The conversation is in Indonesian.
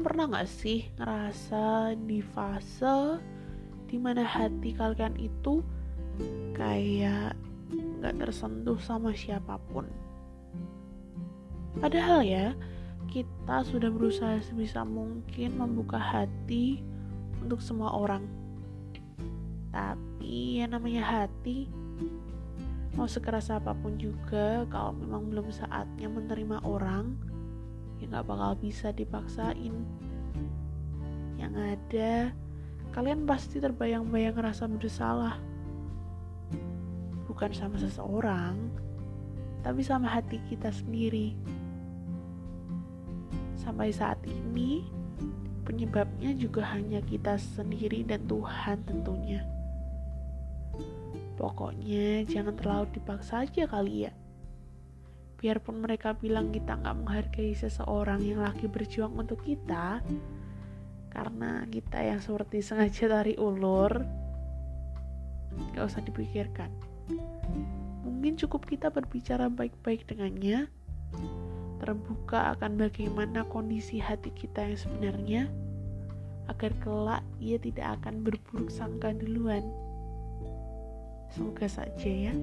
pernah gak sih ngerasa di fase di mana hati kalian itu kayak gak tersentuh sama siapa pun? Padahal ya, kita sudah berusaha sebisa mungkin membuka hati untuk semua orang. Tapi yang namanya hati, mau sekeras apa pun juga, kalau memang belum saatnya menerima orang, ya nggak bakal bisa dipaksain. Yang ada kalian pasti terbayang-bayang rasa bersalah bukan sama seseorang tapi sama hati kita sendiri. Sampai saat ini penyebabnya juga hanya kita sendiri dan Tuhan tentunya. Pokoknya jangan terlalu dipaksa aja kali ya biarpun mereka bilang kita nggak menghargai seseorang yang lagi berjuang untuk kita karena kita yang seperti sengaja tarik ulur nggak usah dipikirkan. Mungkin cukup kita berbicara baik-baik dengannya terbuka akan bagaimana kondisi hati kita yang sebenarnya agar kelak ia tidak akan berburuk sangka duluan. Semoga saja ya